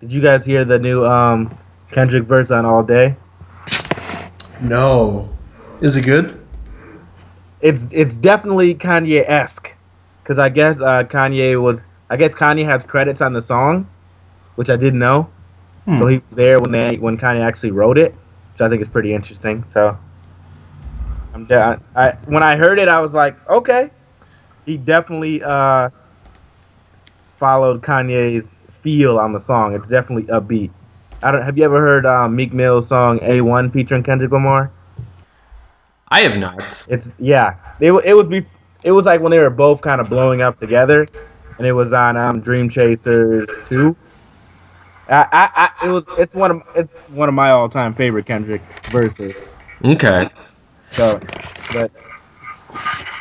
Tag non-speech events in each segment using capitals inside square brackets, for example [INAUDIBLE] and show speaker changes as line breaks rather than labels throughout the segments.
Did you guys hear the new um, Kendrick verse on All Day?
No. Is it good?
It's it's definitely Kanye esque, because I guess uh, Kanye was I guess Kanye has credits on the song, which I didn't know.
Hmm.
So he was there when they when Kanye actually wrote it, which I think is pretty interesting. So I'm down. I when I heard it, I was like, okay, he definitely uh, followed Kanye's feel on the song. It's definitely upbeat. I don't. Have you ever heard um, Meek Mill's song "A1" featuring Kendrick Lamar?
I have not.
It's yeah. It it was be it was like when they were both kind of blowing up together, and it was on um, Dream Chasers two. I, I, I it was it's one of it's one of my all time favorite Kendrick verses.
Okay.
So, but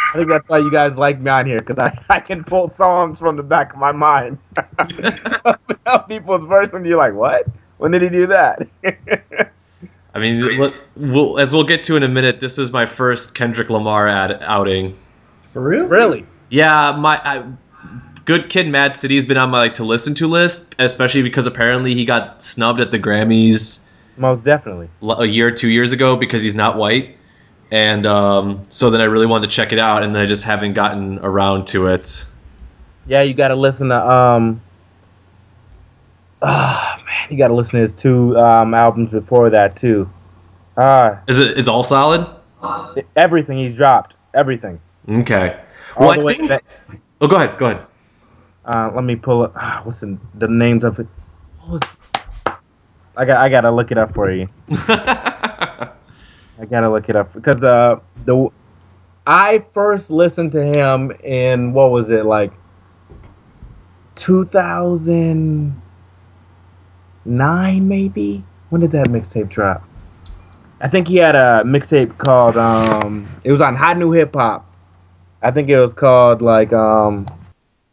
I think that's why you guys like me on here because I, I can pull songs from the back of my mind. [LAUGHS] Tell people's verse and you're like, what? When did he do that? [LAUGHS]
I mean, we'll, as we'll get to in a minute, this is my first Kendrick Lamar ad, outing.
For real?
really?
Yeah, my I, Good Kid, Mad City's been on my like to listen to list, especially because apparently he got snubbed at the Grammys
Most definitely.
A year, two years ago because he's not white, and um, so then I really wanted to check it out, and then I just haven't gotten around to it.
Yeah, you gotta listen to um. Ah man, you gotta listen to his two um albums before that too. Ah,
Is it? It's all solid.
everything he's dropped, everything.
Okay.
All
Well,
the
I
way
think-
back.
oh, go ahead. Go ahead.
Uh, let me pull it. ah, What's the, the names of it? What was? I got I gotta look it up for you. [LAUGHS] I gotta look it up because the the I first listened to him in what was it like 2009 maybe when did that mixtape drop I think he had a mixtape called um it was on Hot New Hip Hop I think it was called like um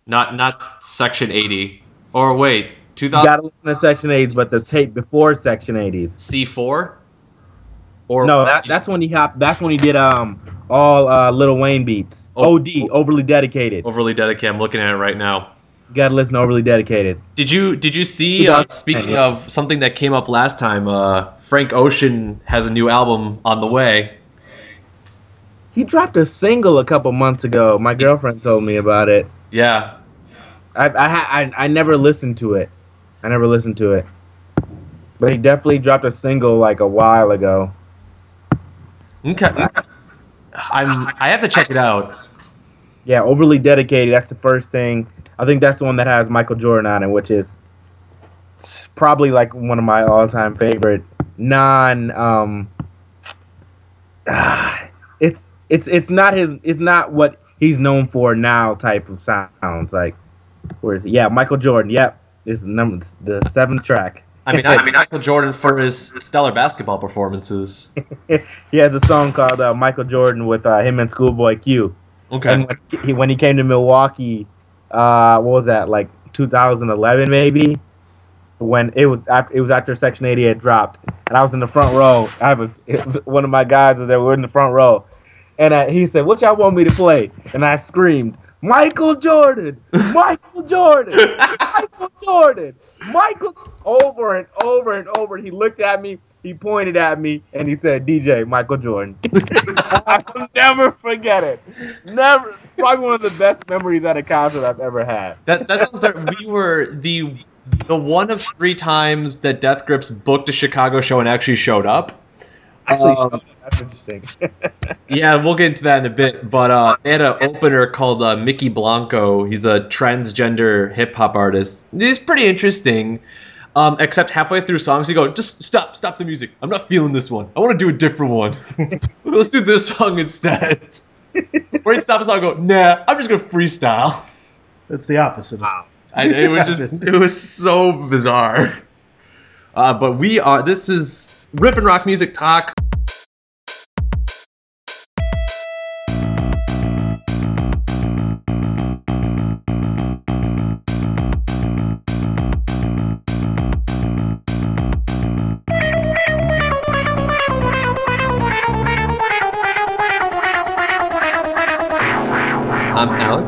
not not section eighty. Or wait, two
you gotta
thousand
listen to Section 80s but the tape before Section 80s
C four. Or
no that, that's when he hopped that's when he did um all uh Lil Wayne beats
Oh.
OD overly dedicated
overly dedicated. I'm looking at it right now.
You gotta listen to Overly Dedicated.
Did you did you see? Uh, speaking of something that came up last time, uh, Frank Ocean has a new album on the way.
He dropped a single a couple months ago. My girlfriend told me about it.
Yeah,
I I, I I never listened to it. I never listened to it. But he definitely dropped a single like a while ago.
Okay. I'm I have to check it out.
Yeah, Overly Dedicated. That's the first thing. I think that's the one that has Michael Jordan on it, which is probably like one of my all-time favorite non. Um, [SIGHS] it's it's it's not his. It's not what he's known for now. Type of sounds like. Where is it? Yeah, Michael Jordan. Yep, it's number the seventh track. [LAUGHS]
I mean, I mean Michael Jordan for his stellar basketball performances. [LAUGHS]
he has a song called uh, Michael Jordan with uh, him and Schoolboy Q.
Okay.
And when he, when he came to Milwaukee, uh, what was that like 2011 maybe? When it was after, it was after Section 80 had dropped, and I was in the front row. I have a, [LAUGHS] one of my guys was there. We're in the front row, and uh, he said, "What y'all want me to play?" And I screamed, "Michael Jordan, Michael Jordan, [LAUGHS] Michael Jordan, Michael!" Over and over and over. He looked at me. He pointed at me and he said, "DJ Michael Jordan." [LAUGHS] I'll never forget it. Never. Probably one of the best memories at a concert I've ever had.
That that sounds better. We were the the one of three times that Death Grips booked a Chicago show and actually showed up.
Actually,
Um,
that's interesting. [LAUGHS]
Yeah, we'll get into that in a bit. But uh, they had an opener called uh, Mykki Blanco. He's a transgender hip hop artist. He's pretty interesting. Um, except halfway through songs, you go, just stop, stop the music. I'm not feeling this one. I want to do a different one. [LAUGHS] Let's do this song instead. or he'd stop a song and go, nah, I'm just gonna freestyle.
That's the opposite.
Wow.
I, it was just, [LAUGHS] it was so bizarre. Uh, but we are, this is Rip and Rock Music Talk.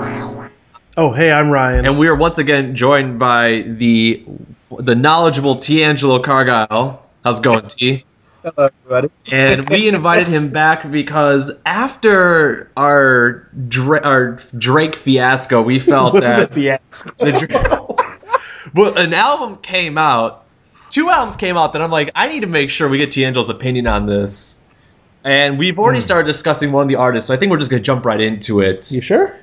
Alex.
Oh, hey, I'm Ryan.
And we are once again joined by the the knowledgeable TeAngelo Cargyle. How's it going, T?
Hello, everybody.
and we invited him back because after our Dra- our Drake fiasco, we [LAUGHS] felt
Wasn't a
that
fiasco.
the Dra- well, an album came out, two albums came out that I'm like, I need to make sure we get D'Angelo's opinion on this. And we've already hmm. started discussing one of the artists, so I think we're just gonna jump right into it.
You sure?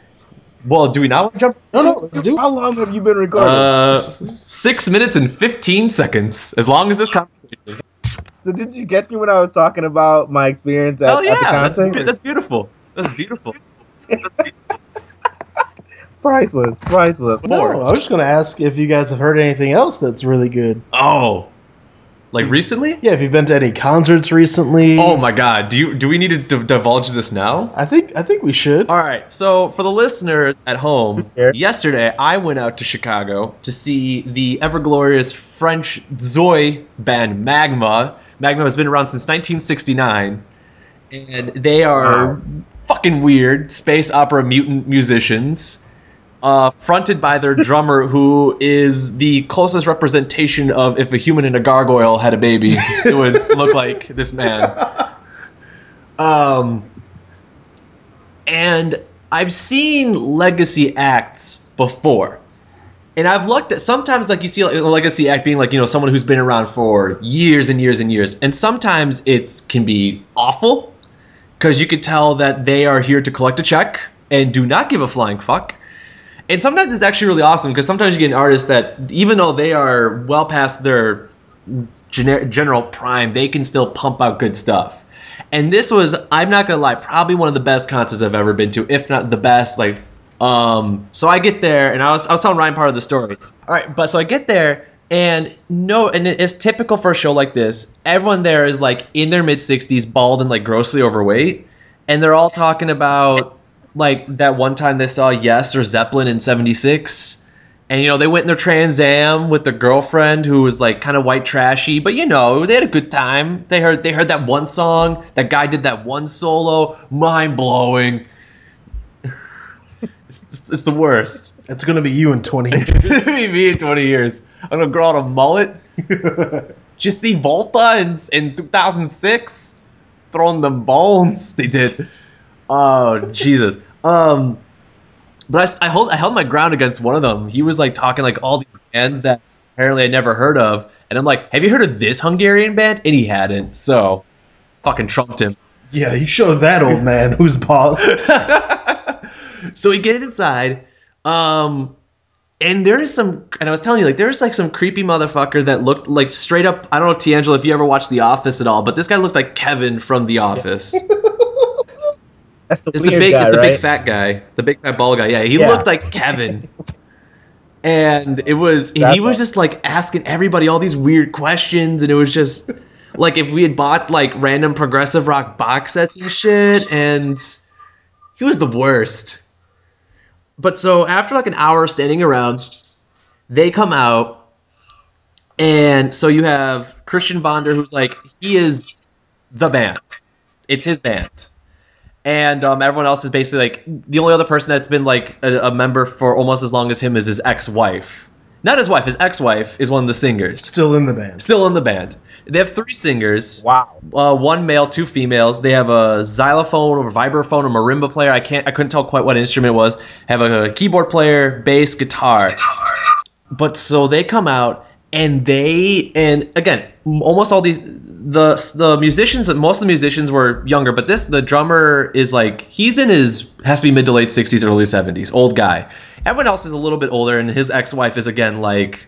Well, do we not want to jump?
No, no, let's do.
How long have you been recording?
Uh, six minutes and fifteen seconds, as long as this conversation.
so did you get me when I was talking about my experience at,
Hell
at the
yeah, that's,
concert?
that's beautiful. That's beautiful. [LAUGHS]
priceless, priceless.
No, I was just going to ask if you guys have heard anything else that's really good.
Oh, like recently?
Yeah, if you've been to any concerts recently.
Oh my god, do you do we need to d- divulge this now?
I think I think we should.
All right, so for the listeners at home, [LAUGHS]
Sure.
yesterday I went out to Chicago to see the ever glorious French Zeuhl band Magma. Magma has been around since 1969, and they are
Wow.
fucking weird space opera mutant musicians. Uh, fronted by their drummer, who is the closest representation of if a human and a gargoyle had a baby, it would look like this man. Um, and I've seen legacy acts before. And I've looked at sometimes like you see like, a legacy act being like, you know, someone who's been around for years and years and years. And sometimes it can be awful because you could tell that they are here to collect a check and do not give a flying fuck. And sometimes it's actually really awesome because sometimes you get an artist that even though they are well past their gener- general prime, they can still pump out good stuff. And this was, I'm not gonna lie, probably one of the best concerts I've ever been to, if not the best. Like, um, so I get there, and I was, I was telling Ryan part of the story. All right, but so I get there, and no, and it's typical for a show like this. Everyone there is like in their mid 60s, bald and like grossly overweight, and they're all talking about like that one time they saw Yes or Zeppelin in '76. And you know they went in their Trans Am with their girlfriend who was like kind of white trashy, but you know they had a good time. They heard they heard that one song. That guy did that one solo, mind blowing. [LAUGHS] it's, it's, the worst.
It's going to be you in 20 [LAUGHS] years.
It's gonna be me in 20 years. I'm gonna grow out a mullet. [LAUGHS] Just see Volta in, in 2006 throwing them bones. They did. Oh Jesus. Um, but I, I hold I held my ground against one of them. He was like talking like all these bands that apparently I never heard of, and I'm like, have you heard of this Hungarian band? And he hadn't. So, fucking trumped him.
yeah, you showed that old man who's boss. [LAUGHS]
so we get inside um and there is some and i was telling you like there's like some creepy motherfucker that looked like straight up i don't know D'Angelo if you ever watched the office at all but this guy looked like kevin from the [LAUGHS] office
That's the
it's the big
guy,
it's the
right?
big fat guy. The big fat bald guy. Yeah he
Yeah.
looked like kevin. And it was and he was just like asking everybody all these weird questions and it was just like if we had bought like random progressive rock box sets and shit and he was the worst. But so after like an hour standing around they come out and so you have christian vander who's like he is the band. It's his band and um, everyone else is basically like the only other person that's been like a, a member for almost as long as him is his ex-wife not his wife his ex-wife is one of the singers
Still in the band.
still in the band they have three singers
Wow.
uh, one male, two females. They have a xylophone or vibraphone or marimba player. I can't, I couldn't tell quite what instrument it was. Have a, keyboard player, bass, guitar. guitar But so they come out and they and again, almost all these the the musicians. Most of the musicians were younger, but this the drummer is like he's in his has to be mid to late sixties, early seventies, old guy. Everyone else is a little bit older, and his ex wife is again like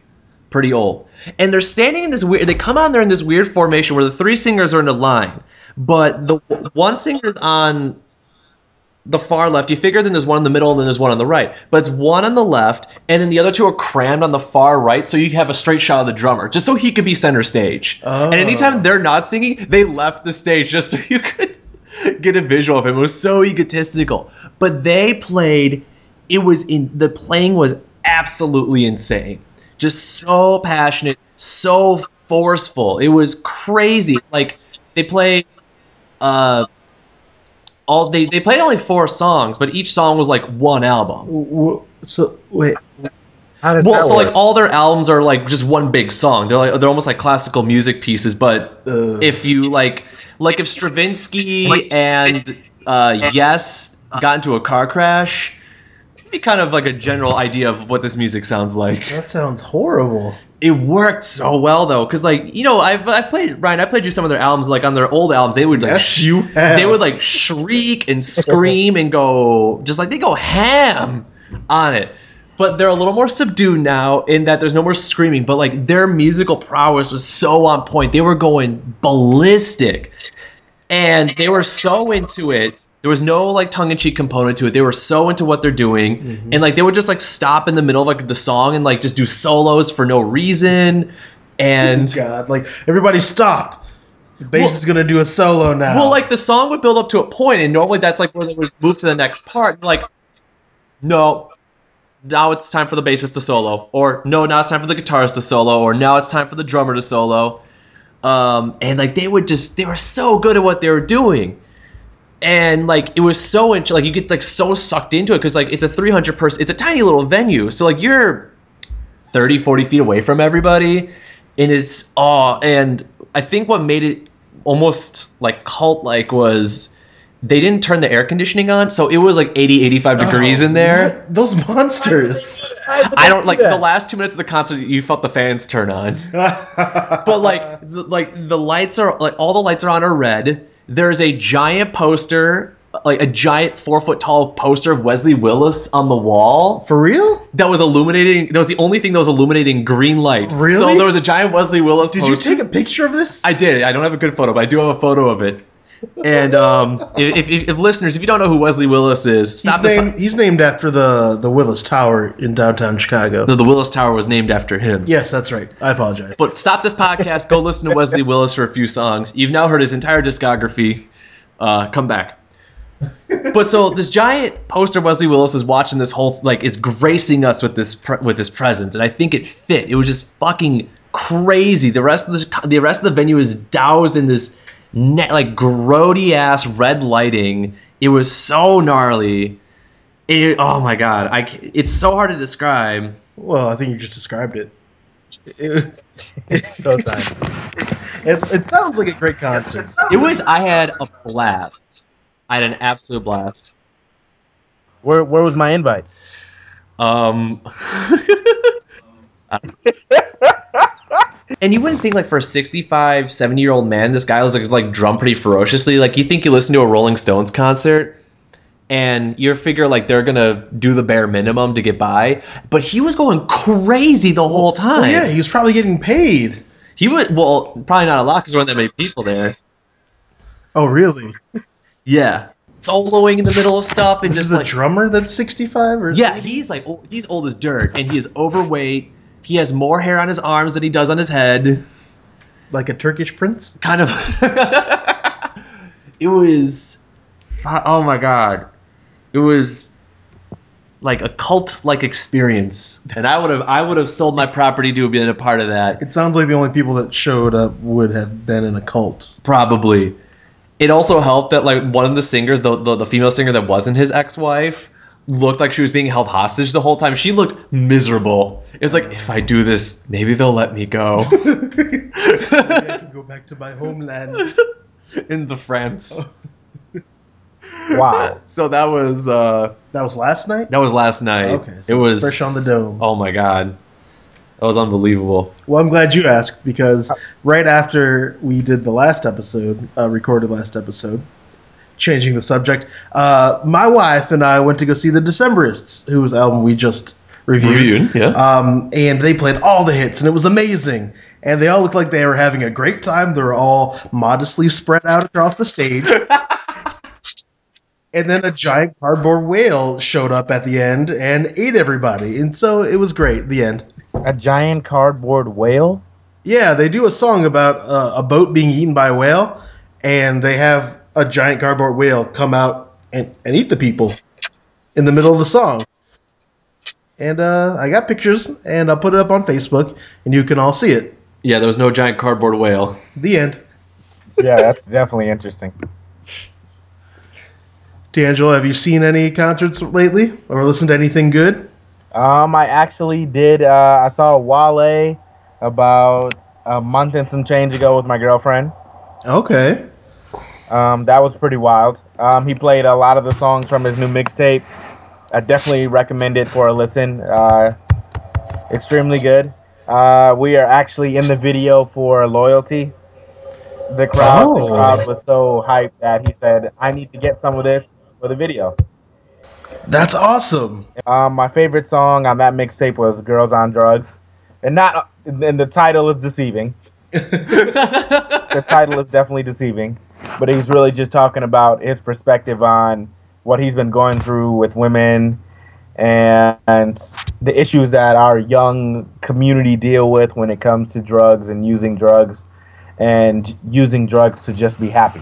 pretty old. And they're standing in this weird. They come on there in this weird formation where the three singers are in a line, but the one singer's on the far left. You figure then there's one in the middle and then there's one on the right. But it's one on the left, and then the other two are crammed on the far right, so you have a straight shot of the drummer, just so he could be center stage.
Oh.
And anytime they're not singing, they left the stage just so [LAUGHS] you could get a visual of him. It was so egotistical. But they played. It was in the playing was absolutely insane. Just so passionate, so forceful. It was crazy. Like they played uh all they they played only four songs, but each song was like one album.
W- w- So wait,
How does
Well,
that
so
work?
like all their albums are like just one big song. They're like they're almost like classical music pieces. But
Uh,
if you like, like if Stravinsky and uh, Yes got into a car crash, it'd kind of like a general idea of what this music sounds like.
that sounds horrible.
It worked so well though, because like you know I've I've played Ryan. I played you some of their albums. Like on their old albums, they would like
Yes,
sh-
you have.
they would like shriek and scream and go just like they go ham on it. But they're a little more subdued now in that there's no more screaming. But like their musical prowess was so on point. They were going ballistic, and they were so into it. There was no like tongue in cheek component to it. They were so into what they're doing,
Mm-hmm.
and like they would just like stop in the middle of like the song and like just do solos for no reason. And
God, like everybody stop. The bass
Well-
is gonna do a solo now.
Well, like the song would build up to a point, and normally that's like where they would move to the next part. Like, no, now it's time for the bassist to solo, or no, now it's time for the guitarist to solo, or now it's time for the drummer to solo. Um, and like they would just, they were so good at what they were doing, and like it was so int- like you get like so sucked into it because like it's a 300 person, it's a tiny little venue, so like you're 30, 40 feet away from everybody, and it's oh, and I think what made it almost like cult like was they didn't turn the air conditioning on so it was like 80 85 degrees
Oh,
in there.
what? Those monsters.
i don't like the last two minutes of the concert you felt the fans turn on. But like [LAUGHS] like the lights are like all the lights are on are red there's a giant poster like a giant four foot tall poster of wesley willis on the wall
For real?
that was illuminating that was the only thing that was illuminating green light
Really?
so there was a giant wesley willis
Did you take a picture of this?
I did. I don't have a good photo, but I do have a photo of it. And um, if, if, if listeners, if you don't know who Wesley Willis is, stop
he's,
this.
named, he's named after the, the Willis Tower in downtown Chicago.
No, the Willis Tower was named after him.
Yes, that's right. I apologize.
But stop this podcast. Go listen to Wesley [LAUGHS] Willis for a few songs. You've now heard his entire discography. Uh, come back. But so this giant poster Wesley Willis is watching this whole like is gracing us with this pre- with his presence, and I think it fit. It was just fucking crazy. The rest of the the rest of the venue is doused in this net like grody ass red lighting. It was so gnarly. It, oh my god, I it's so hard to describe.
well, I think you just described it. [LAUGHS] It, it, it sounds like a great concert.
It was. I had a blast. I had an absolute blast.
Where where was my invite?
Um, [LAUGHS] and you wouldn't think like for a 65, 70 year old man, this guy was like like drum pretty ferociously. Like you think you listen to a Rolling Stones concert, and you figure like they're gonna do the bare minimum to get by, but he was going crazy the whole time.
Well, yeah, he was probably getting paid.
he was well, probably not a lot because there weren't that many people there.
Oh, really?
Yeah, soloing in the middle of stuff and
Is
just
the
like
drummer that's 65 or
Yeah, he's like he's old as dirt, and he is overweight. He has more hair on his arms than he does on his head.
like a Turkish prince?
Kind of. it was. Oh my god, it was like a cult-like experience, and I would have I would have sold my property to have been a part of that.
It sounds like the only people that showed up would have been in a cult.
Probably. It also helped that like one of the singers, the, the the female singer that wasn't his ex-wife, looked like she was being held hostage the whole time. She looked miserable. It was like, if I do this, maybe they'll let me go [LAUGHS]
I can go back to my homeland. [LAUGHS]
in the France. [LAUGHS]
Wow.
So that was uh
That was last night?
that was last night.
Okay, so
it was
fresh on the dome.
Oh my god, that was unbelievable.
Well, I'm glad you asked because right after we did the last episode, uh, recorded last episode, changing the subject, uh, my wife and I went to go see the Decemberists, whose album we just reviewed.
Reviewed, yeah.
Um, and they played all the hits, and it was amazing. And they all looked like they were having a great time. They were all modestly spread out across the stage. [LAUGHS] and then a giant cardboard whale showed up at the end and ate everybody. And so it was great. The end.
A giant cardboard whale?
Yeah, they do a song about uh, a boat being eaten by a whale, and they have a giant cardboard whale come out and, and eat the people in the middle of the song. And uh, I got pictures, and I'll put it up on Facebook, and you can all see it.
yeah, there was no giant cardboard whale.
The end.
Yeah, that's definitely interesting.
D'Angelo, have you seen any concerts lately, or listened to anything good?
Um, I actually did. Uh, I saw Wale about a month and some change ago with my girlfriend.
Okay.
Um, that was pretty wild. Um, he played a lot of the songs from his new mixtape. I definitely recommend it for a listen. Uh, extremely good. Uh, we are actually in the video for Loyalty. The crowd, the
Oh.
crowd was so hyped that he said, "I need to get some of this for the video."
That's awesome.
Um, my favorite song on that mixtape was "Girls on Drugs," and not and the title is deceiving. [LAUGHS] the title is definitely deceiving, but he's really just talking about his perspective on what he's been going through with women and, and the issues that our young community deal with when it comes to drugs and using drugs and using drugs to just be happy.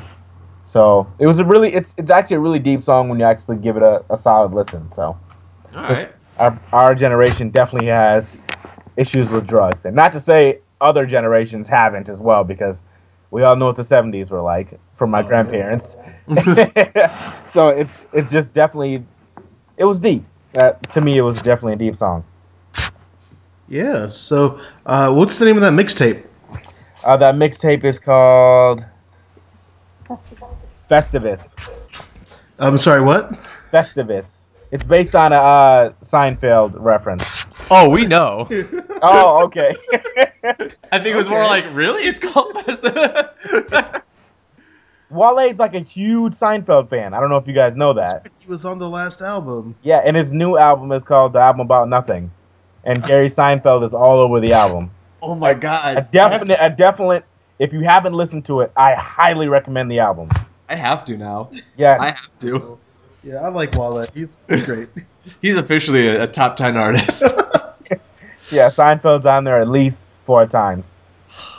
So it was a really it's it's actually a really deep song when you actually give it a, a solid listen. So
All right.
our our generation definitely has issues with drugs, and not to say other generations haven't as well, because we all know what the '70s were like from my
Oh, yeah.
grandparents. [LAUGHS] [LAUGHS] so it's it's just definitely it was deep. Uh, to me, it was definitely a deep song.
Yeah. So, uh, what's the name of that mixtape?
Uh, that mixtape is called Festivus.
I'm sorry. What?
Festivus. It's based on a uh, Seinfeld reference.
Oh, we know. [LAUGHS]
Oh, okay.
I think it was more like, really? It's called Festivus?
Wale's like a huge Seinfeld fan. I don't know if you guys know that.
He was on the last album.
Yeah, and his new album is called The Album About Nothing. And [LAUGHS] Jerry Seinfeld is all over the album.
oh my god.
A definite, a definite. If you haven't listened to it, I highly recommend the album.
I have to now.
Yeah,
I have to. [LAUGHS]
Yeah, I like Wale. He's great. [LAUGHS]
He's officially a, a top 10 artist.
yeah. Seinfeld's on there at least four times.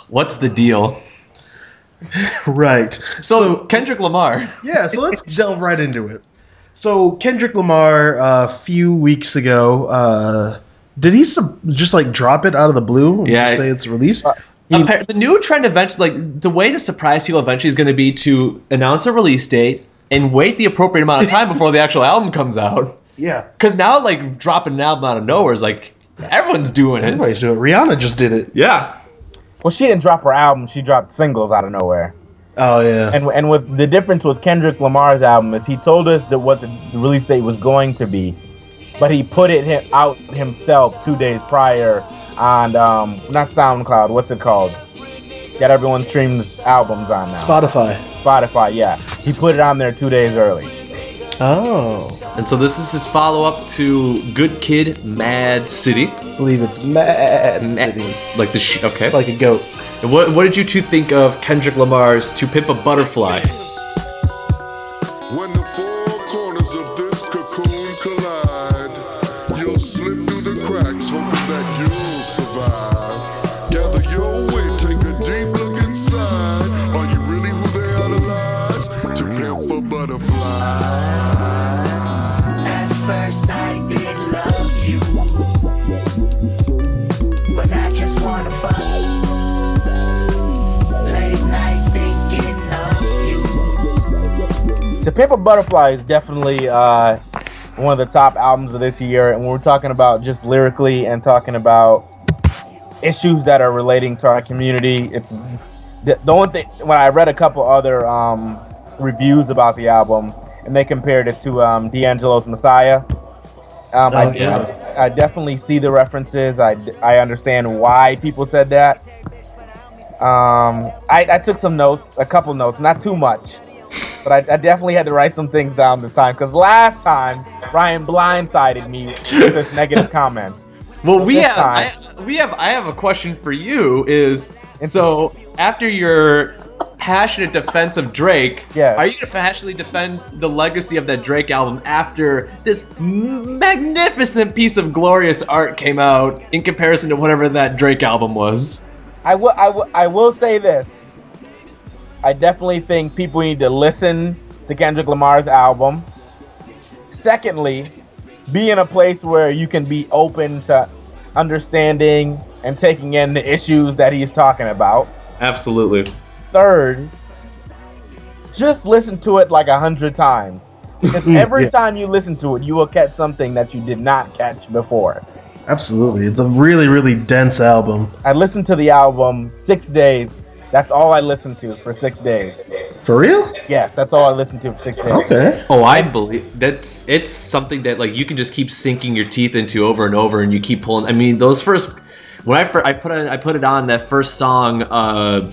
What's the deal? [LAUGHS]
right.
So, Kendrick Lamar. [LAUGHS]
Yeah, so let's delve right into it. So Kendrick Lamar, uh, a few weeks ago, uh, did he sub- just like drop it out of the blue? and
Yeah.
just say it's released.
Uh, He-
Appar- the new trend eventually, like the way to surprise people eventually is going to be to announce a release date and wait the appropriate amount of time before the actual [LAUGHS] album comes out.
yeah,
Because now, like dropping an album out of nowhere is like everyone's doing it.
everybody's doing it. Rihanna just did it.
Yeah.
Well, she didn't drop her album; she dropped singles out of nowhere.
Oh yeah,
And and with the difference with Kendrick Lamar's album is he told us that what the release date was going to be, but he put it out himself two days prior on um not SoundCloud. What's it called? That everyone streams albums on now.
Spotify.
Spotify, yeah. He put it on there two days early.
Oh,
And so this is his follow up to Good Kid, Mad City.
I believe it's Mad
Mad-
City,
Like the sh- okay.
like a goat.
And what what did you two think of Kendrick Lamar's "To Pimp a Butterfly"?
You. To Pimp a Butterfly
is definitely uh, one of the top albums of this year, and we're talking about just lyrically and talking about issues that are relating to our community. It's the, the only thing when I read a couple other um, reviews about the album, and they compared it to um, D'Angelo's Messiah. Um, I,
Oh, yeah.
I, I definitely see the references. I, I understand why people said that. Um, I, I took some notes, a couple notes, not too much, but I, I definitely had to write some things down this time because last time Ryan blindsided me with [LAUGHS] his negative comments.
Well, we
this
have I, we have I have a question for you. Is so after your passionate defense of Drake,
Yeah.
are you gonna passionately defend the legacy of that Drake album after this magnificent piece of glorious art came out in comparison to whatever that Drake album was?
I will, I will, I will say this. I definitely think people need to listen to Kendrick Lamar's album. Secondly, be in a place where you can be open to understanding and taking in the issues that he's talking about.
Absolutely.
Third, just listen to it like a hundred times. [LAUGHS] Because every
Yeah.
time you listen to it, you will catch something that you did not catch before.
Absolutely, it's a really really dense album.
I listened to the album six days. That's all I listened to for six days.
For real?
Yes, that's all I listened to for six days.
Okay.
Oh, I believe that's it's something that like you can just keep sinking your teeth into over and over, and you keep pulling. I mean, those first when I fir- I put it I put it on that first song uh,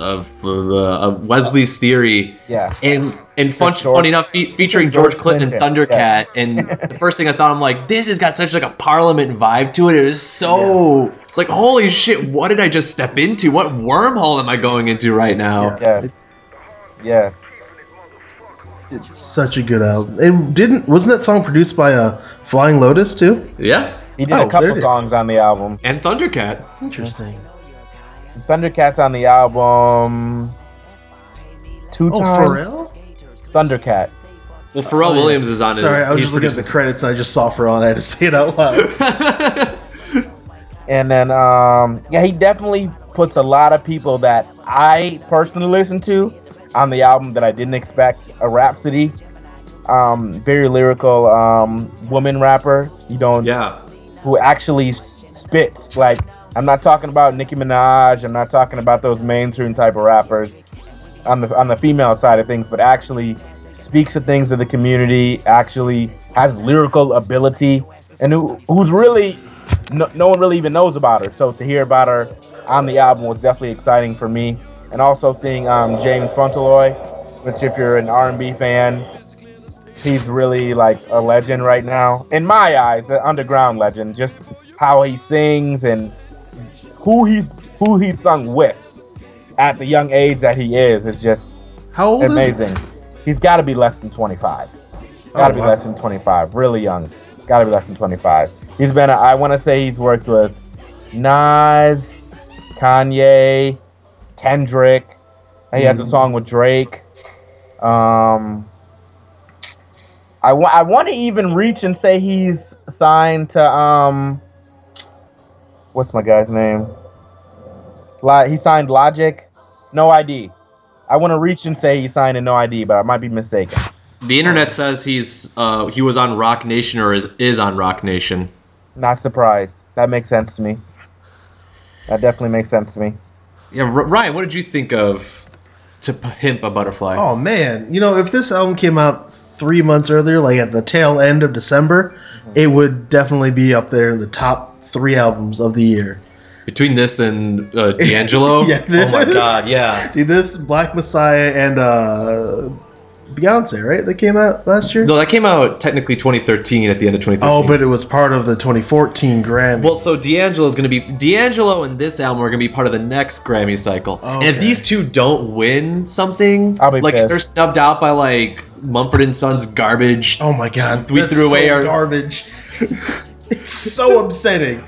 of uh, of Wesley's Theory,
Yeah.
and and fun,
George-
funny enough, fe- featuring
George
George Clinton and
Clinton,
Thundercat, and [LAUGHS] the first thing I thought, I'm like, this has got such like a Parliament vibe to it. It is so. It's like holy shit! What did I just step into? What wormhole am I going into right now?
Yes. Yes.
It's such a good album. And didn't wasn't that song produced by uh, Flying Lotus too?
Yeah,
He did
Oh,
a couple songs on the album.
and Thundercat.
Interesting.
Thundercats on the album. Two
Oh,
times.
Pharrell?
Thundercat.
Well, Pharrell
Oh, yeah.
Williams is on it.
Sorry, I was
He's
just looking at the credits and I just saw Pharrell and I had to say it out loud. [LAUGHS]
And then, um, yeah, he definitely puts a lot of people that I personally listen to on the album that I didn't expect. A Rapsody, um, very lyrical um, woman rapper. You don't,
yeah.
who actually spits. Like, I'm not talking about Nicki Minaj. I'm not talking about those mainstream type of rappers on the on the female side of things, but actually speaks to things of the community. Actually has lyrical ability, and who, who's really no, no one really even knows about her. So to hear about her on the album was definitely exciting for me, and also seeing um, James Fauntleroy, which if you're an R&B fan, he's really like a legend right now in my eyes, an underground legend. Just how he sings and who he's who he's sung with at the young age that he is is just
How old is
amazing. He's got to be less than 25. Got to
Oh,
be
wow.
less than 25. Really young. Got to be less than 25. He's been. I want to say he's worked with Nas, Kanye, Kendrick. He has a
Mhm.
song with Drake. Um, I want. I want to even reach and say he's signed to um. What's my guy's name? He signed Logic. No ID. I want to reach and say he signed a No ID, but I might be mistaken.
The internet says he's uh, he was on Roc Nation or is is on Roc Nation.
Not surprised. That makes sense to me. That definitely makes sense to me.
Yeah, R- Ryan, what did you think of to P- Pimp a Butterfly?
Oh man, you know if this album came out three months earlier, like at the tail end of December, it would definitely be up there in the top three albums of the year.
Between this and uh, D'Angelo, [LAUGHS]
Yeah,
oh my
this-
god, yeah.
Dude, this Black Messiah and uh, Beyonce, right? That came out last year.
No, that came out technically 2013 at the end of 2013.
Oh, but it was part of the 2014 Grammy.
Well, so D'Angelo is going to be D'Angelo and this album are going to be part of the next Grammy cycle. And if these two don't win something,
I'll be
like
pissed.
if they're snubbed out by like Mumford and Sons garbage.
oh my god,
We
that's
threw away
so
our-
garbage. [LAUGHS] it's [LAUGHS] so upsetting.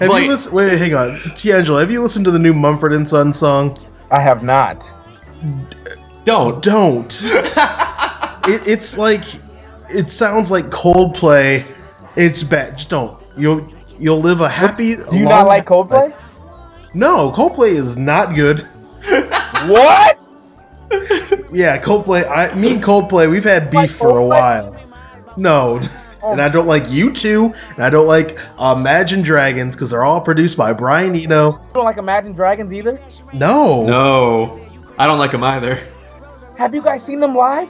Have
Like-
you listened? Wait, wait, hang on, D'Angelo. Have you listened to the new Mumford and Sons song?
I have not.
Don't.
Don't. [LAUGHS] it, it's like it sounds like Coldplay. It's bad. Just don't. You'll you'll live a happy.
Do you
long-
not like Coldplay?
No, Coldplay is not good. [LAUGHS]
what?
Yeah, Coldplay. I me and Coldplay, we've had
Like
beef for a while. No, Oh and I don't like U2, and I don't like uh, Imagine Dragons because they're all produced by Brian Eno.
You don't like Imagine Dragons either?
No,
No. I don't like them either.
Have you guys seen them live?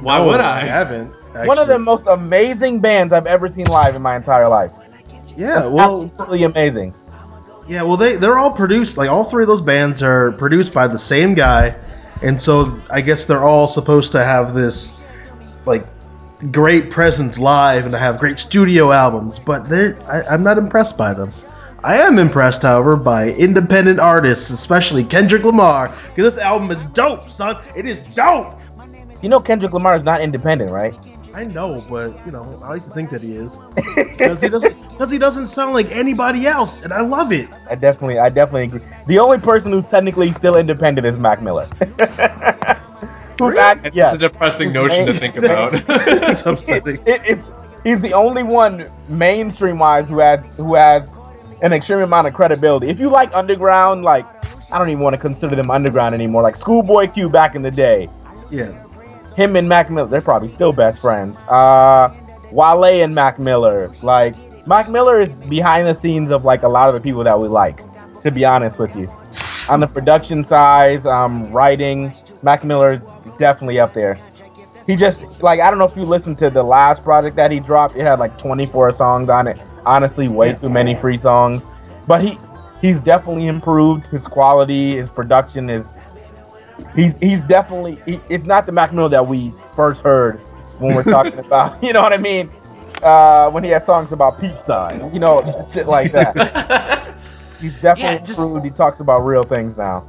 Why
No,
would
I
I?
haven't.
One of the most amazing bands I've ever seen live in my entire life.
Yeah, well,
Absolutely amazing.
Yeah, well, they they're all produced. Like all three of those bands are produced by the same guy, and so I guess they're all supposed to have this like great presence live and to have great studio albums. But they're I, I'm not impressed by them. I am impressed, however, by independent artists, especially Kendrick Lamar, because this album is dope, son. It is dope.
You know Kendrick Lamar is not independent, right?
I know, but you know, I like to think that he is because he doesn't [LAUGHS] because he doesn't sound like anybody else, and I love it.
I definitely, I definitely agree. The only person who's technically still independent is Mac Miller. [LAUGHS] who's act-
It's
yeah,
a depressing notion to think about. [LAUGHS]
it's upsetting.
it, it's he's the only one mainstream wise who has who has an extreme amount of credibility. If you like underground, like I don't even want to consider them underground anymore. Like Schoolboy Q back in the day,
Yeah.
him and Mac Miller, they're probably still best friends. Uh, Wale and Mac Miller, like Mac Miller is behind the scenes of like a lot of the people that we like. To be honest with you, on the production side, um, writing, Mac Miller is definitely up there. He just like I don't know if you listened to the last project that he dropped. It had like 24 songs on it. Honestly, way too many free songs. But he he's definitely improved his quality, his production is. He's he's definitely. He, it's not the Mac Miller that we first heard when we're talking [LAUGHS] about. [LAUGHS] You know what I mean? Uh, when he had songs about pizza, you know, shit like that. [LAUGHS] He's definitely
Yeah, just-
improved. He talks about real things now.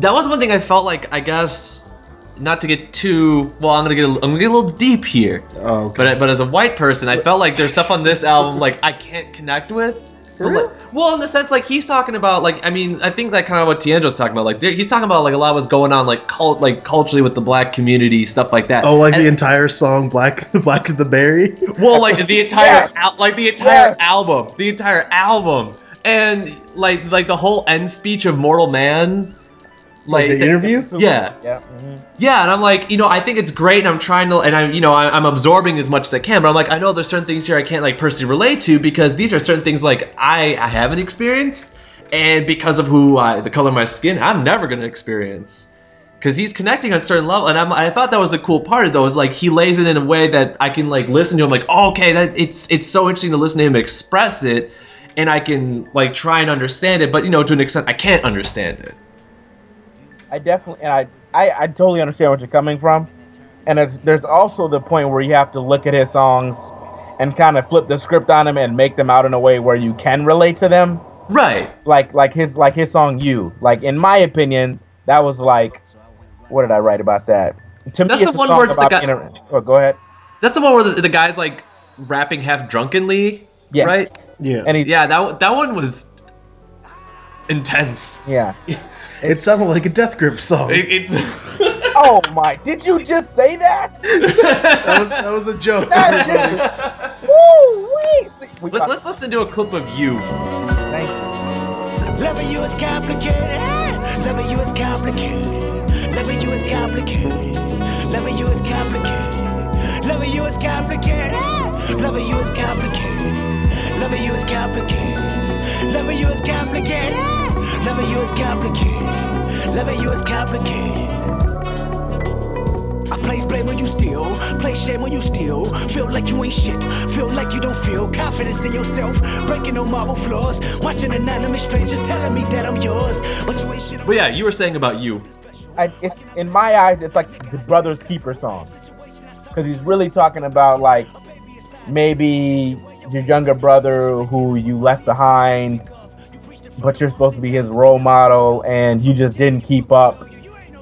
That was one thing I felt like. I guess not to get too well. I'm gonna get. A, I'm gonna get a little deep here.
Oh, okay.
But but as a white person, I felt like there's stuff on this album like I can't connect with. But, like- well, in the sense like he's talking about like I mean I think that kind of what TeAngelo's talking about like he's talking about like a lot was going on like cult like culturally with the black community stuff like that.
oh, like
And-
the entire song "Black the [LAUGHS] Black of the Berry."
well like the [LAUGHS] entire
Yes.
al- like the entire
Yes.
album the entire album and like like the whole end speech of Mortal Man.
Like the
the-
interview. [LAUGHS]
Yeah.
Yeah. mhm.
Yeah, and I'm like, you know, I think it's great, and I'm trying to, and I'm, you know, I- I'm absorbing as much as I can, but I'm like, I know there's certain things here I can't like personally relate to because these are certain things like I I haven't experienced, and because of who I, the color of my skin, I'm never gonna experience. Because he's connecting on a certain level, and I'm, I thought that was the cool part though, is like he lays it in a way that I can like listen to him, like, oh, okay, that it's it's so interesting to listen to him express it, and I can like try and understand it, but you know, to an extent, I can't understand it.
I definitely, and I, I, I totally understand what you're coming from. And it's, there's also the point where you have to look at his songs and kind of flip the script on them and make them out in a way where you can relate to them.
Right.
Like, like his, like his song "You." Like, in my opinion, that was like, what did I write about that? To
That's
me,
the one where it's the guy-
being a- oh, go ahead.
That's the one where the, the guy's like rapping half drunkenly,
Yeah.
right?
Yeah.
And he's,
Yeah, that that one was intense.
yeah. [LAUGHS]
it sounded like a Death Grip song.
It, it's [LAUGHS]
Oh my! Did you just say that? [LAUGHS]
that was that was a joke.
That just, woo, wait. See, we
Let, us listen to a clip of you.
thank you.
Loving you is complicated. Loving you is complicated. Loving you is complicated. Loving you is complicated. Loving you is complicated. Loving you is complicated. Loving you is complicated. Loving you is complicated. Loving you is complicated. Loving you is complicated. I place blame when you steal, place shame when you steal. Feel like you ain't shit, feel like you don't feel confidence in yourself. Breaking on marble floors, watching anonymous strangers telling me that I'm yours, but you ain't shit.
But yeah, you were saying about you.
I, it's in my eyes, it's like the Brothers Keeper song, because he's really talking about like maybe your younger brother who you left behind, but you're supposed to be his role model, and you just didn't keep up.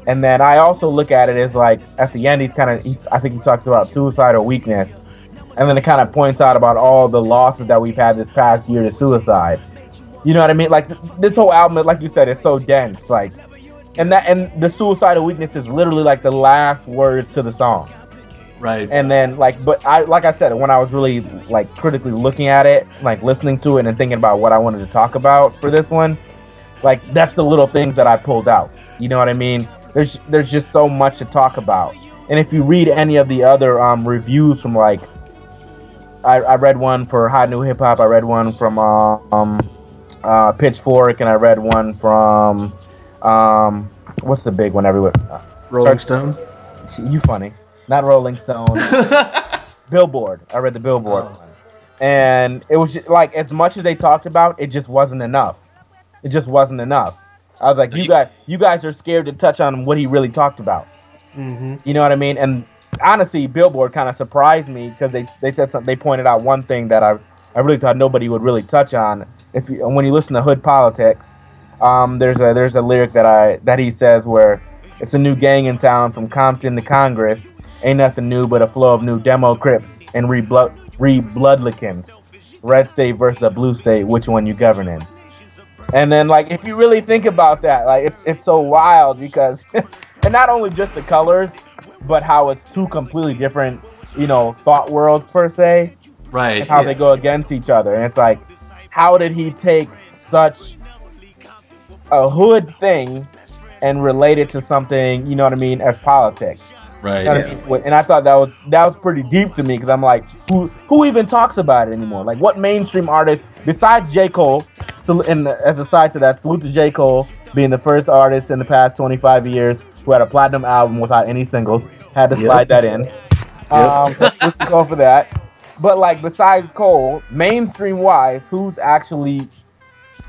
And then I also look at it as like at the end, he's kind of, I think he talks about suicidal weakness, and then it kind of points out about all the losses that we've had this past year to suicide. You know what I mean? Like th- this whole album, like you said, is so dense. Like and that and the suicidal weakness is literally like the last words to the song
Right.
and then like but i like i said when i was really like critically looking at it like listening to it and thinking about what i wanted to talk about for this one like that's the little things that i pulled out. You know what i mean? There's there's just so much to talk about. And if you read any of the other um reviews from like i, I read one for hot new hip hop. I read one from uh, um uh pitchfork. And i read one from um what's the big one? Everywhere.
Rolling Stone.
you funny. Not Rolling Stone. [LAUGHS] Billboard. I read the Billboard
Oh.
And it was just, like as much as they talked about, it just wasn't enough. It just wasn't enough. I was like, you
You-
guys, you guys are scared to touch on what he really talked about.
Mm-hmm.
You know what I mean? And honestly, Billboard kind of surprised me because they, they said something. They pointed out one thing that I I really thought nobody would really touch on. If you, when you listen to Hood Politics, um, there's a there's a lyric that I that he says where it's a new gang in town from Compton to Congress. Ain't nothing new but a flow of new demo crips and re blood bloodlickins. Red state versus a blue state. Which one you governing? And then like if you really think about that, like it's it's so wild because [LAUGHS] and not only just the colors, but how it's two completely different, you know, thought worlds per se,
right.
and how they go against each other. And it's like, how did he take such a hood thing and relate it to something, you know what I mean, as politics?
Right.
You know what And I thought that was that was pretty deep to me because I'm like, who who even talks about it anymore? Like, what mainstream artist besides J Cole? So, and as a side to that, salute to J Cole being the first artist in the past 25 years who had a platinum album without any singles. Had to
Yep.
slide that in. [LAUGHS] Um, let's go for that. But like, besides Cole, mainstream wise, who's actually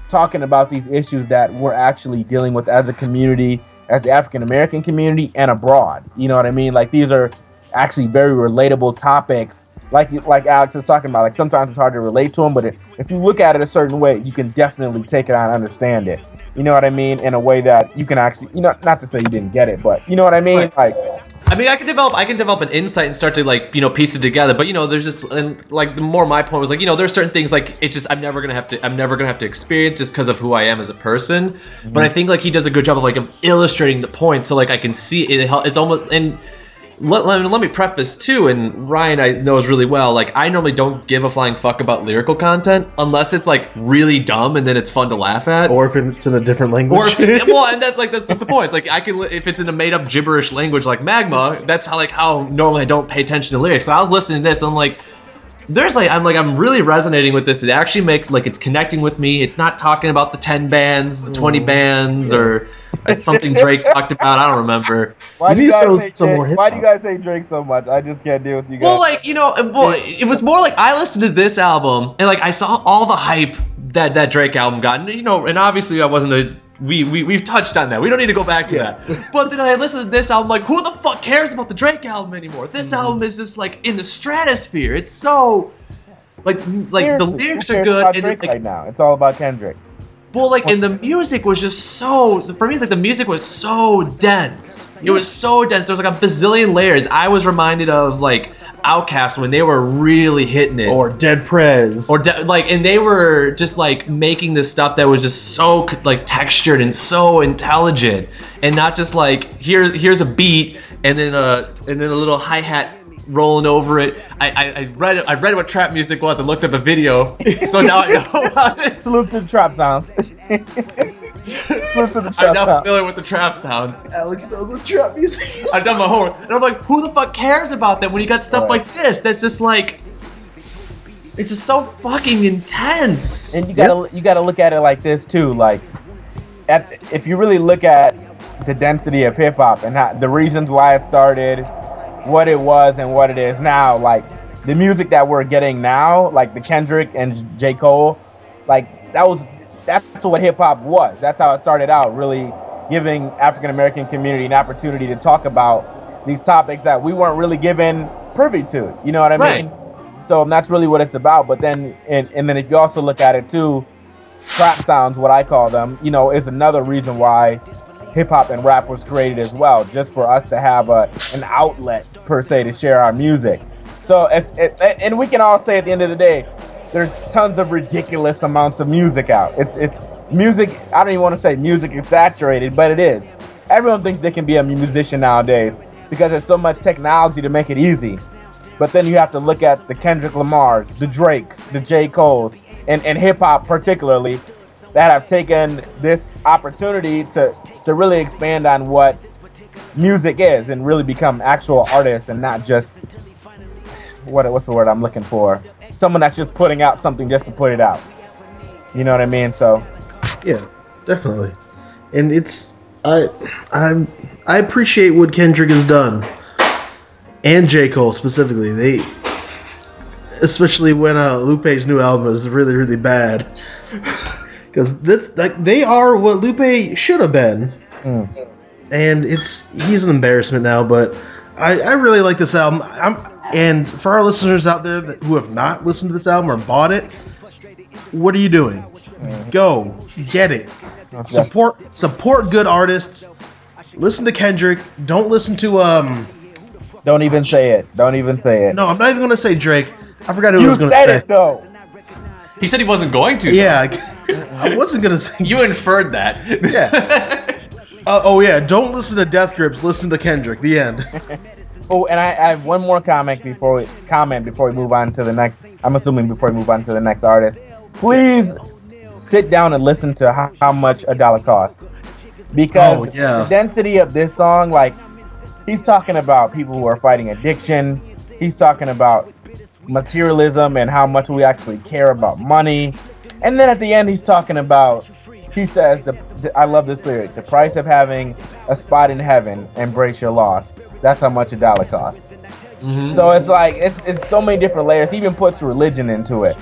talking about these issues that we're actually dealing with as a community, as the African American community, and abroad. You know what I mean? Like these are actually very relatable topics. Like like Alex is talking about. Like sometimes it's hard to relate to them, but if you look at it a certain way, you can definitely take it and understand it. You know what I mean? In a way that you can actually, you know, not to say you didn't get it, but you know what I mean? Like,
I mean, I can develop, I can develop an insight and start to like, you know, piece it together. But you know, there's just, and like, the more my point was like, you know, there's certain things like it's just I'm never gonna have to, I'm never gonna have to experience just because of who I am as a person. But mm-hmm. I think like he does a good job of like of illustrating the point, so like I can see it. It's almost and. Let, let, let me preface too, and Ryan I knows really well. Like I normally don't give a flying fuck about lyrical content unless it's like really dumb and then it's fun to laugh at.
Or if it's in a different language.
Or if, [LAUGHS] well, and that's like that's, that's the point. It's like I can if it's in a made up gibberish language like Magma. That's how like how normally I don't pay attention to lyrics. But I was listening to this, and I'm like, there's like I'm like I'm really resonating with this. It actually makes like it's connecting with me. It's not talking about the ten bands, the twenty mm, bands, or [LAUGHS] it's something Drake talked about. I don't remember.
why do
need
you guys
say
say
some more
Drake? Why do you guys say Drake so much? I just can't deal with you guys.
Well, like you know, well, it was more like I listened to this album and like I saw all the hype that that Drake album got, and you know, and obviously I wasn't a. We, we, we've touched on that. We don't need to go back to
Yeah.
that. But then I listened to this album, like, who the fuck cares about the Drake album anymore? This mm-hmm. album is just like in the stratosphere. It's so, like, like the lyrics are good,
about
and
Drake
like,
right now, it's all about Kendrick.
Well, like, and the music was just so. For me, it's like the music was so dense. It was so dense. There was like a bazillion layers. I was reminded of like Outkast when they were really hitting it.
or Dead Prez.
or de- like, and they were just like making this stuff that was just so like textured and so intelligent, and not just like here's here's a beat and then a and then a little hi hat rolling over it. I, I I read I read what trap music was and looked up a video, so now I know [LAUGHS] about it.
Salute to the trap sounds. [LAUGHS] Salute to the
I'm
trap
now
sounds.
familiar with the trap sounds.
Alex knows what trap music is.
I've done my homework, and I'm like, who the fuck cares about that when you got stuff
Right.
like this? That's just like, it's just so fucking intense.
And you gotta you gotta look at it like this too. Like, at, if you really look at the density of hip hop and how, the reasons why it started, what it was and what it is now, like the music that we're getting now, like the Kendrick and J Cole, like that was that's what hip hop was. That's how it started out, really giving African American community an opportunity to talk about these topics that we weren't really given privy to. You know what I
Right.
mean? So that's really what it's about. But then, and, and then if you also look at it too, trap sounds, what I call them, you know, is another reason why hip hop and rap was created as well, just for us to have a an outlet per se to share our music. So, it, and we can all say at the end of the day, there's tons of ridiculous amounts of music out. It's it's music. I don't even want to say music is saturated, but it is. Everyone thinks they can be a musician nowadays because there's so much technology to make it easy. But then you have to look at the Kendrick Lamars, the Drakes, the J. Cole's, and, and hip hop particularly, that have taken this opportunity to, to really expand on what music is and really become actual artists and not just what what's the word I'm looking for? Someone that's just putting out something just to put it out. You know what I mean? So
Yeah, definitely. And it's I I I appreciate what Kendrick has done, and J Cole specifically. They, especially when uh, Lupe's new album is really really bad, [LAUGHS] because that's like they are what Lupe should have been, and it's he's an embarrassment now. But I I really like this album. I'm and for our listeners out there that, who have not listened to this album or bought it, what are you doing? Go get it. Support support good artists. Listen to Kendrick. Don't listen to um.
don't even say it. Don't even say it.
No, I'm not even gonna say Drake. I forgot who
you
was gonna
said
say.
it though.
he said he wasn't going to.
Yeah, [LAUGHS] I wasn't gonna say.
You inferred that.
Yeah. [LAUGHS] Uh, oh yeah, don't listen to Death Grips. Listen to Kendrick. The end. [LAUGHS]
Oh, and I, I have one more comment before we comment before we move on to the next. I'm assuming before we move on to the next artist. Please sit down and listen to how, how much a dollar costs, because
Oh, yeah.
the density of this song, like he's talking about people who are fighting addiction. He's talking about materialism and how much we actually care about money. And then at the end, he's talking about. He says, the, the- "I love this lyric. The price of having a spot in heaven. Embrace your loss. That's how much a dollar costs."
Mhm.
So it's like it's it's so many different layers. He even puts religion into it.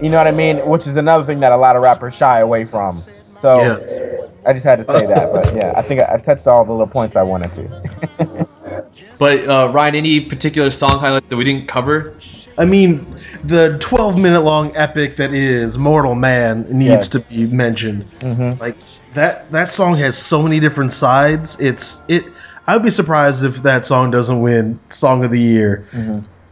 You know what I mean? Which is another thing that a lot of rappers shy away from. So
Yeah.
I just had to say that. But yeah, I think I, I touched all the little points I wanted to. [LAUGHS]
But uh, Ryan, any particular song highlights that we didn't cover?
I mean, the 12 minute long epic that is Mortal Man needs
Yeah.
to be mentioned.
Mhm.
Like that that song has so many different sides. It's it. I'd be surprised if that song doesn't win Song of the Year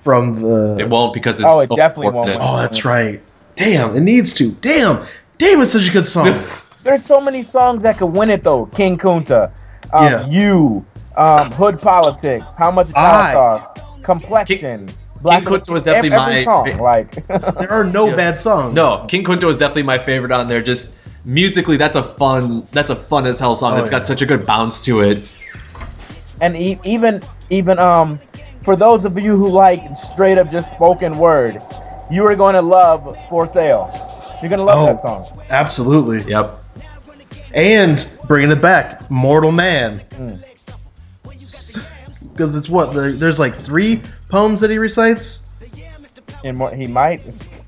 from the.
It won't because it's
Oh, it
so
definitely won't
important.
win.
Oh, that's right. Damn, it needs to. Damn, damn, it's such a good song. [LAUGHS]
There's so many songs that could win it though. King Kunta, um,
Yeah.
you, um, Hood Politics, How Much It
I-
Costs, Complexion. Black
Quinto was definitely
every
my
song.
fa-
Like [LAUGHS] [LAUGHS]
there are no
Yeah.
bad songs.
No, King Kunta was definitely my favorite on there. Just musically, that's a fun, that's a fun as hell song.
Oh,
it's
yeah.
got such a good bounce to it.
and e- even even um for those of you who like straight up just spoken word you are going to love for sale you're going to love
Oh.
that song
absolutely.
Yep.
And bringing it back, Mortal Man.
Mm.
Because it's what the, there's like three poems that he recites.
and more, he might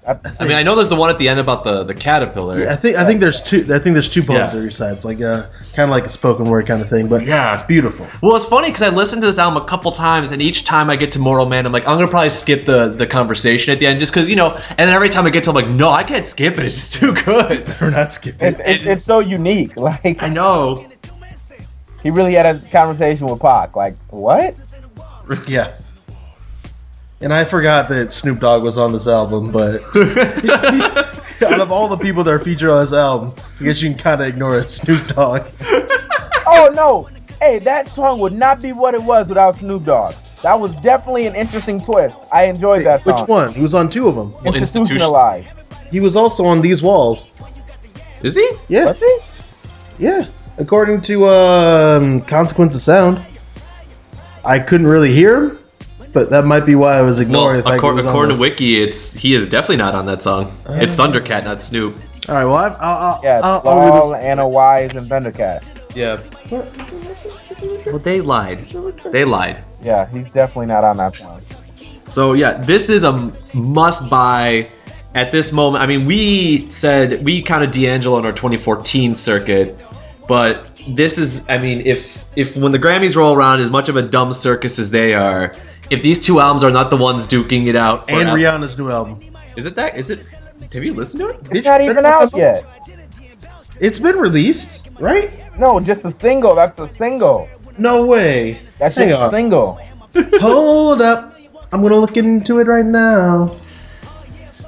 I,
I mean, I know there's the one at the end about the the caterpillar.
I think I think there's two. I think there's two poems
Yeah.
that he recites, like uh, kind of like a spoken word kind of thing. But yeah, it's beautiful.
Well, it's funny because I listened to this album a couple times, and each time I get to Mortal Man, I'm like, I'm gonna probably skip the the conversation at the end, just because you know. And then every time I get to, I'm like, no, I can't skip it. It's just too good. [LAUGHS]
We're not skipping.
it's, it's, it's so unique [LAUGHS] like
I know.
He really had a conversation with Pac like what [LAUGHS]
Yeah. And I forgot that Snoop Dogg was on this album, but [LAUGHS] [LAUGHS] out of all the people that are featured on this album, I guess you can kind of ignore it. Snoop Dogg.
oh no hey that song would not be what it was without Snoop Dogg that was definitely an interesting twist I enjoyed that song
Which one? He was on two of them.
Well,
institutionalized
He was also on These Walls.
Is he?
Yeah,
was he
yeah. According to um, Consequence of Sound, I couldn't really hear him, but that might be why I was
Well,
ignoring the fact
according,
he was on
according to Wiki, it's he is definitely not on that song. It's Thundercat, not Snoop.
All right, well, I've, I'll, I'll,
yeah
I'll,
Saul,
I'll
Anna Wise and Thundercat
Yeah. Well, they lied. They lied.
yeah he's definitely not on that song
So yeah, this is a must buy at this moment. I mean, we said we kind of D'Angelo in our 2014 circuit, but this is. I mean, if if when the Grammys roll around, as much of a dumb circus as they are, if these two albums are not the ones duking it out,
and
al-
Rihanna's new album.
is it that? Is it? Have you listened to it?
It's not even out yet.
It's been released, right?
No, just a single. That's a single.
No way.
That's
Hang
just a single. [LAUGHS]
Hold up. I'm gonna look into it right now.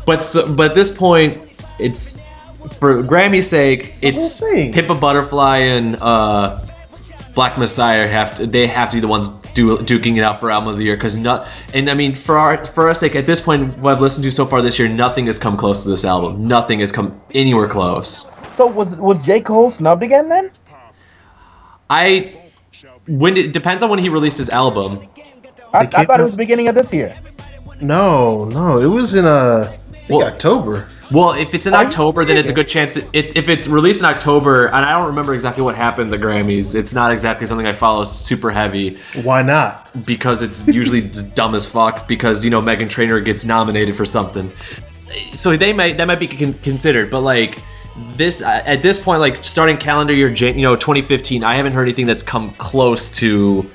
But so, but at this point, it's for Grammy's sake,
the
it's
whole. Pimp
a Butterfly and uh, Black Messiah have to they have to be the ones do, duking it out for album of the year because not and I mean for our for our sake at this point what I've listened to so far this year nothing has come close to this album nothing has come anywhere close
So was was J Cole snubbed again then?
I when it depends on when he released his album
I, I
They came
thought it was the beginning of this year.
No, no, it was in uh, I think
Well-
October.
Well if it's in October then it's a good chance that it, if it's released in October and I don't remember exactly what happened the Grammys it's not exactly something I follow super heavy
Why not?
because it's usually [LAUGHS] dumb as fuck because you know Meghan Trainor gets nominated for something. So they might that might be con- considered, but like this uh, at this point, like starting calendar year, you know, 2015, I haven't heard anything that's come close to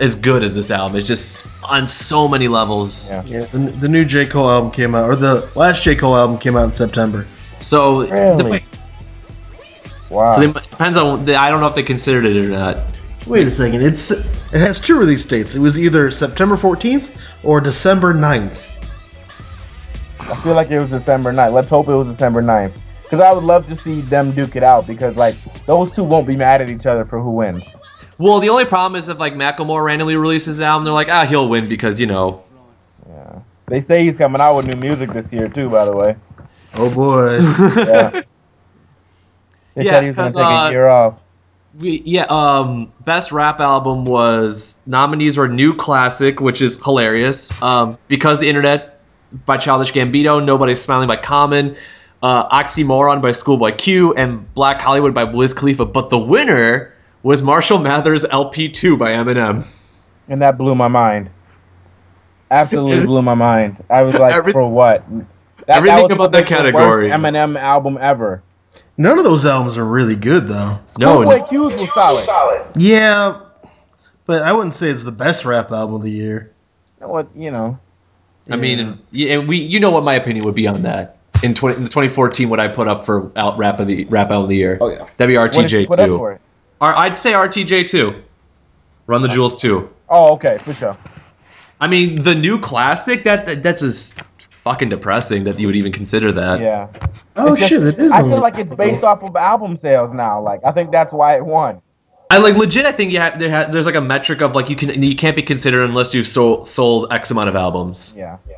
as good as this album. It's just on so many levels.
Yeah.
Yeah, the, the new J Cole album came out, or the last J Cole album came out in September.
So
Really? Wow.
so they, depends on they, I don't know if they considered it or not.
Wait a second, it's it has two release dates. It was either September 14th or December 9th.
I feel like it was December 9th. Let's hope it was December 9th. Because I would love to see them duke it out because like those two won't be mad at each other for who wins.
Well, the only problem is if like Macklemore randomly releases an album, they're like, ah, he'll win because you know.
Yeah. They say he's coming out with new music this year too, by the way.
Oh boy. [LAUGHS]
Yeah. They
Yeah,
said he was going
'cause,
to take
uh,
a year off.
We, yeah, um, best rap album was nominees were New Classic, which is hilarious. Um, because the internet by Childish Gambino, Nobody's Smiling by Common, uh, Oxymoron by Schoolboy Q, and Black Hollywood by Wiz Khalifa. But the winner was Marshall Mathers LP2 by Eminem.
and that blew my mind. Absolutely blew my mind. I was like,
Every-
for what? That,
everything
was
about that category.
worst Eminem album ever.
None of those albums are really good though.
No,
Schoolboy Q's was solid.
Yeah, but I wouldn't say it's the best rap album of the year.
What? You know.
I mean, and we, you know what my opinion would be on that. In, 20, in 2014, what I put up for out rap of the rap album of the year.
Oh, yeah.
that'd be
What did you
RTJ
put up
two.
For it?
Or I'd say RTJ two. Run the Jewels two.
Oh, okay, for sure.
I mean, the new classic that, that that's just fucking depressing that you would even consider that.
Yeah.
Oh
just-
shit, it is.
I
on
feel like it's based off of album sales now. Like I think that's why it won.
I like legit. I think you have, there ha, there's like a metric of like you can you can't be considered unless you've sold sold X amount of albums. Yeah.
Yeah.